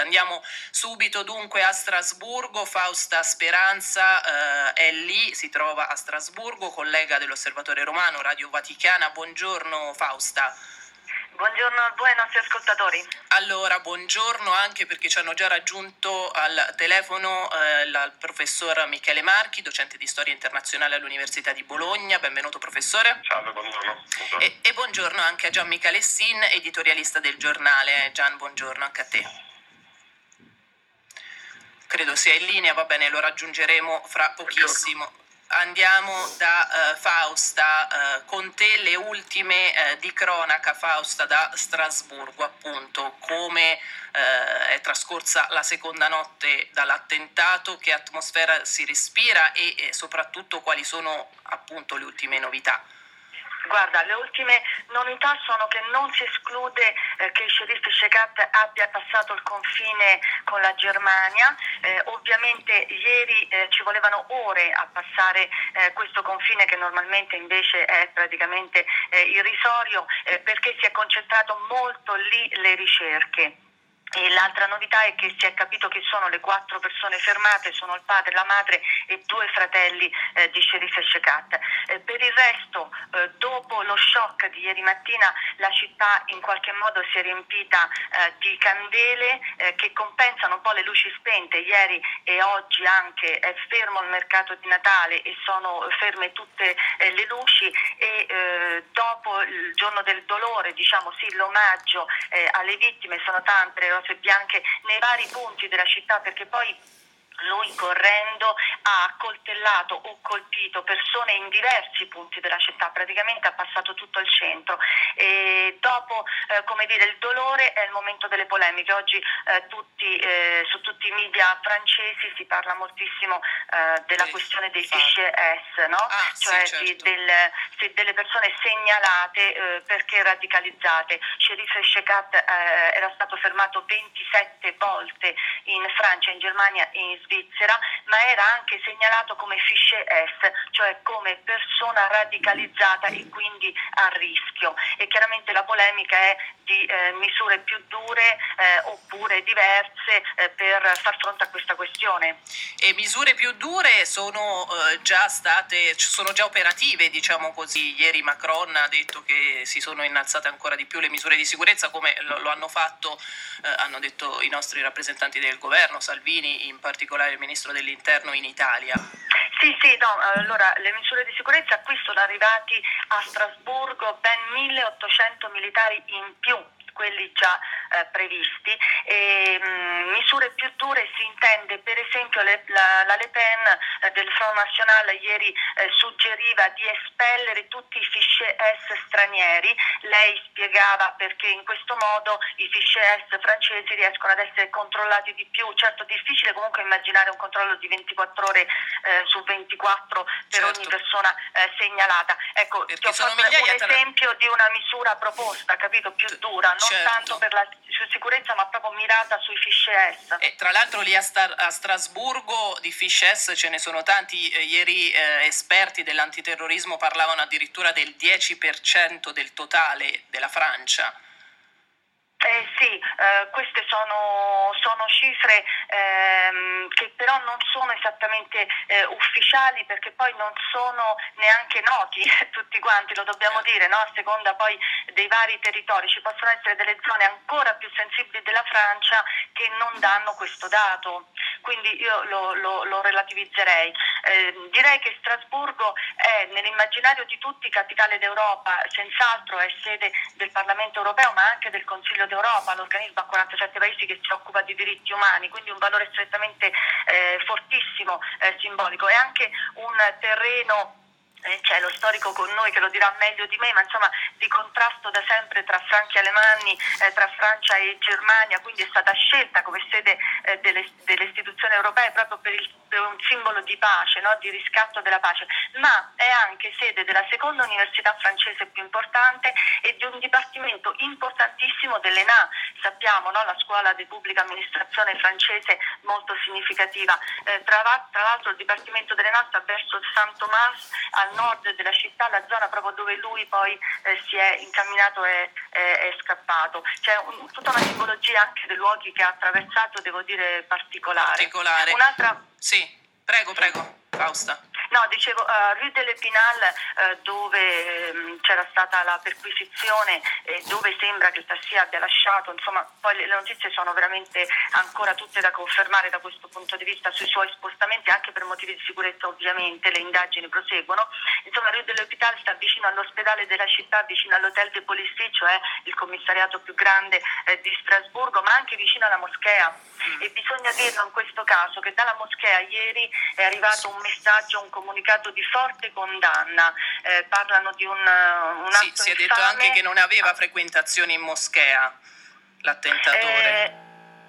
Andiamo subito dunque a Strasburgo, Fausta Speranza eh, è lì, si trova a Strasburgo, collega dell'Osservatore Romano, Radio Vaticana. Buongiorno Fausta. Buongiorno a voi ai nostri ascoltatori. Allora, buongiorno anche perché ci hanno già raggiunto al telefono eh, il professor Michele Marchi, docente di storia internazionale all'Università di Bologna. Benvenuto professore. Salve, buongiorno. buongiorno. E, e buongiorno anche a Gian Michele Sin, editorialista del giornale. Gian, buongiorno anche a te credo sia in linea, va bene, lo raggiungeremo fra pochissimo. Andiamo da uh, Fausta, uh, con te le ultime uh, di cronaca Fausta da Strasburgo, appunto, come è trascorsa la seconda notte dall'attentato, che atmosfera si respira e, e soprattutto quali sono appunto le ultime novità. Guarda, le ultime novità sono che non si esclude eh, che il sceriffo Shekat abbia passato il confine con la Germania. Eh, ovviamente ieri eh, ci volevano ore a passare eh, questo confine che normalmente invece è praticamente eh, irrisorio eh, perché si è concentrato molto lì le ricerche. E l'altra novità è che si è capito che sono le quattro persone fermate, sono il padre, la madre e due fratelli eh, di Sheriff Shekat. Eh, per il resto, eh, dopo lo shock di ieri mattina, la città in qualche modo si è riempita eh, di candele eh, che compensano un po' le luci spente. Ieri e oggi anche è fermo il mercato di Natale e sono ferme tutte eh, le luci e dopo il giorno del dolore, diciamo sì, l'omaggio alle vittime sono tante rose bianche nei vari punti della città perché poi lui correndo ha accoltellato o colpito persone in diversi punti della città, praticamente ha passato tutto il centro e dopo eh, dire, il dolore è il momento delle polemiche. Oggi eh, tutti, eh, tutti i media francesi si parla moltissimo eh, della sì, questione dei fiche S, no? ah, cioè sì, certo. di, del, se delle persone segnalate eh, perché radicalizzate. Sherif Shekat eh, era stato fermato 27 volte in Francia, in Germania e in Svizzera, ma era anche segnalato come fiche S, cioè come persona radicalizzata e quindi a rischio. E chiaramente la polemica è di eh, misure più dure eh, oppure diverse eh, per far fronte a questa questione. E misure più dure sono eh, già state, sono già operative, diciamo così. Ieri Macron ha detto che si sono innalzate ancora di più le misure di sicurezza, come lo, lo hanno fatto, eh, hanno detto i nostri rappresentanti del governo, Salvini, in particolare il ministro dell'Interno in Italia. Sì, sì, no, allora le misure di sicurezza qui sono arrivati a Strasburgo ben 1800 militari in più quelli già eh, previsti. E, mh, mm, misure più dure si intende per esempio le, la, la, Le Pen eh, del Front National ieri eh, suggeriva di espellere tutti i fiche S stranieri, lei spiegava perché in questo modo i fiche S francesi riescono ad essere controllati di più, certo difficile comunque immaginare un controllo di 24 ore eh, su 24 per certo. ogni persona eh, segnalata. Ecco, ti ho fatto un esempio di una misura proposta, capito, più dura, non certo. tanto per la sicurezza ma proprio mirata sui fiche S. E tra l'altro lì a, Star- a Strasburgo di fiche S ce ne sono tanti, eh, ieri eh, esperti dell'antiterrorismo parlavano addirittura del 10% del totale della Francia. Eh sì, eh, queste sono, sono cifre ehm, che però non sono esattamente eh, ufficiali perché poi non sono neanche noti tutti quanti, lo dobbiamo dire, no? a seconda poi dei vari territori. Ci possono essere delle zone ancora più sensibili della Francia che non danno questo dato, quindi io lo, lo, lo relativizzerei. Eh, direi che Strasburgo è nell'immaginario di tutti capitale d'Europa, senz'altro è sede del Parlamento europeo ma anche del Consiglio d'Europa Europa, l'organismo a 47 paesi che si occupa di diritti umani, quindi un valore strettamente eh, fortissimo, eh, simbolico. È anche un terreno c'è lo storico con noi che lo dirà meglio di me, ma insomma di contrasto da sempre tra franchi alemanni, eh, tra Francia e Germania, quindi è stata scelta come sede eh, delle, delle, istituzioni europee proprio per il un simbolo di pace, no? di riscatto della pace, ma è anche sede della seconda università francese più importante e di un dipartimento importantissimo dell'ENA, sappiamo no? la scuola di pubblica amministrazione francese molto significativa. Eh, tra, tra, l'altro il dipartimento dell'ENA sta verso Saint Thomas al nord della città, la zona proprio dove lui poi eh, si è incamminato e è, è scappato. C'è un, tutta una simbologia anche dei luoghi che ha attraversato, devo dire, particolare. particolare. Un'altra... Sì, prego, prego, Fausta. No, dicevo, uh, Rue de l'Epinal uh, dove um, c'era stata la perquisizione e dove sembra che il Tassia abbia lasciato, insomma, poi le, le notizie sono veramente ancora tutte da confermare da questo punto di vista sui suoi spostamenti, anche per motivi di sicurezza ovviamente, le indagini proseguono. Insomma, Rue de l'Hôpital sta vicino all'ospedale della città, vicino all'Hotel de Policy, cioè il commissariato più grande eh, di Strasburgo, ma anche vicino alla moschea. Mm. E bisogna dirlo in questo caso che dalla moschea ieri è arrivato un messaggio, un comunicato di forte condanna, eh, parlano di un, un sì, si è detto anche che non aveva frequentazioni in moschea l'attentatore. Eh,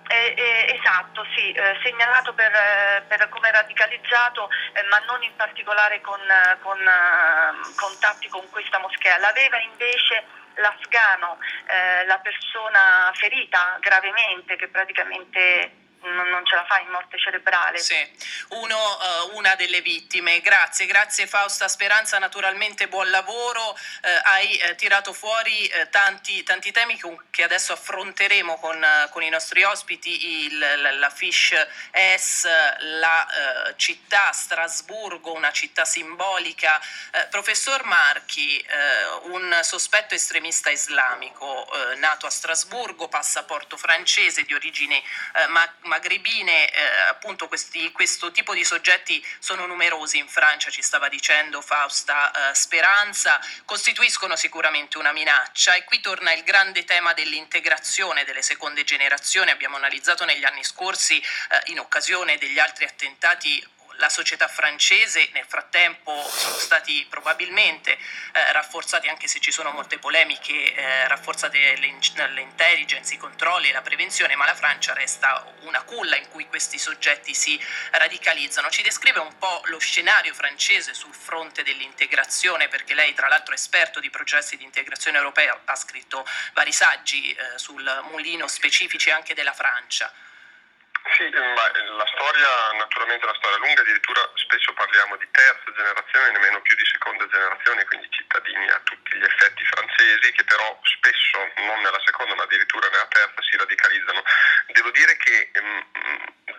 eh, eh, esatto, sì, eh, segnalato per, eh, per, come radicalizzato, eh, ma non in particolare con, con contatti con questa moschea. L'aveva invece l'afgano, la persona ferita gravemente, che praticamente non, ce la fa in morte cerebrale. Sì, Uno, uh, una delle vittime. Grazie, grazie Fausta Speranza, naturalmente buon lavoro. Uh, hai uh, tirato fuori tanti, tanti, temi che adesso affronteremo con, con i nostri ospiti, il, la, la Fish S, la città Strasburgo, una città simbolica. professor Marchi, un sospetto estremista islamico nato a Strasburgo, passaporto francese di origini ma magrebine, eh, appunto questi, questo tipo di soggetti sono numerosi in Francia, ci stava dicendo Fausta eh, Speranza, costituiscono sicuramente una minaccia. E qui torna il grande tema dell'integrazione delle seconde generazioni, abbiamo analizzato negli anni scorsi eh, in occasione degli altri attentati la società francese nel frattempo sono stati probabilmente eh, rafforzati, anche se ci sono molte polemiche, eh, rafforzate le, le i controlli e la prevenzione, ma la Francia resta una culla in cui questi soggetti si radicalizzano. Ci descrive un po' lo scenario francese sul fronte dell'integrazione, perché lei tra l'altro è esperto di processi di integrazione europea, ha scritto vari saggi eh, sul mulino specifici anche della Francia. Sì, ma la storia, naturalmente la storia lunga, addirittura spesso parliamo di terza generazione, nemmeno più di seconda generazione, quindi cittadini a tutti gli effetti francesi che però spesso, non nella seconda ma addirittura nella terza, si radicalizzano. Devo dire che mh,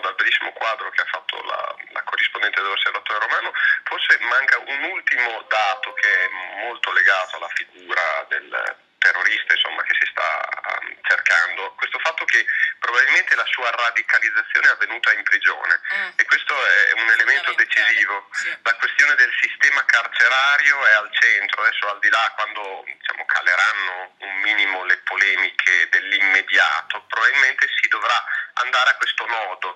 dal bellissimo quadro che ha fatto la, la corrispondente dell'Osservatorio Romano, forse manca un ultimo dato che è molto legato alla figura del terrorista insomma, che si sta um, cercando, questo fatto che probabilmente la sua radicalizzazione è avvenuta in prigione mm. e questo è un elemento decisivo. Sì. La questione del sistema carcerario è al centro, adesso al di là quando diciamo, caleranno un minimo le polemiche dell'immediato, probabilmente si dovrà andare a questo nodo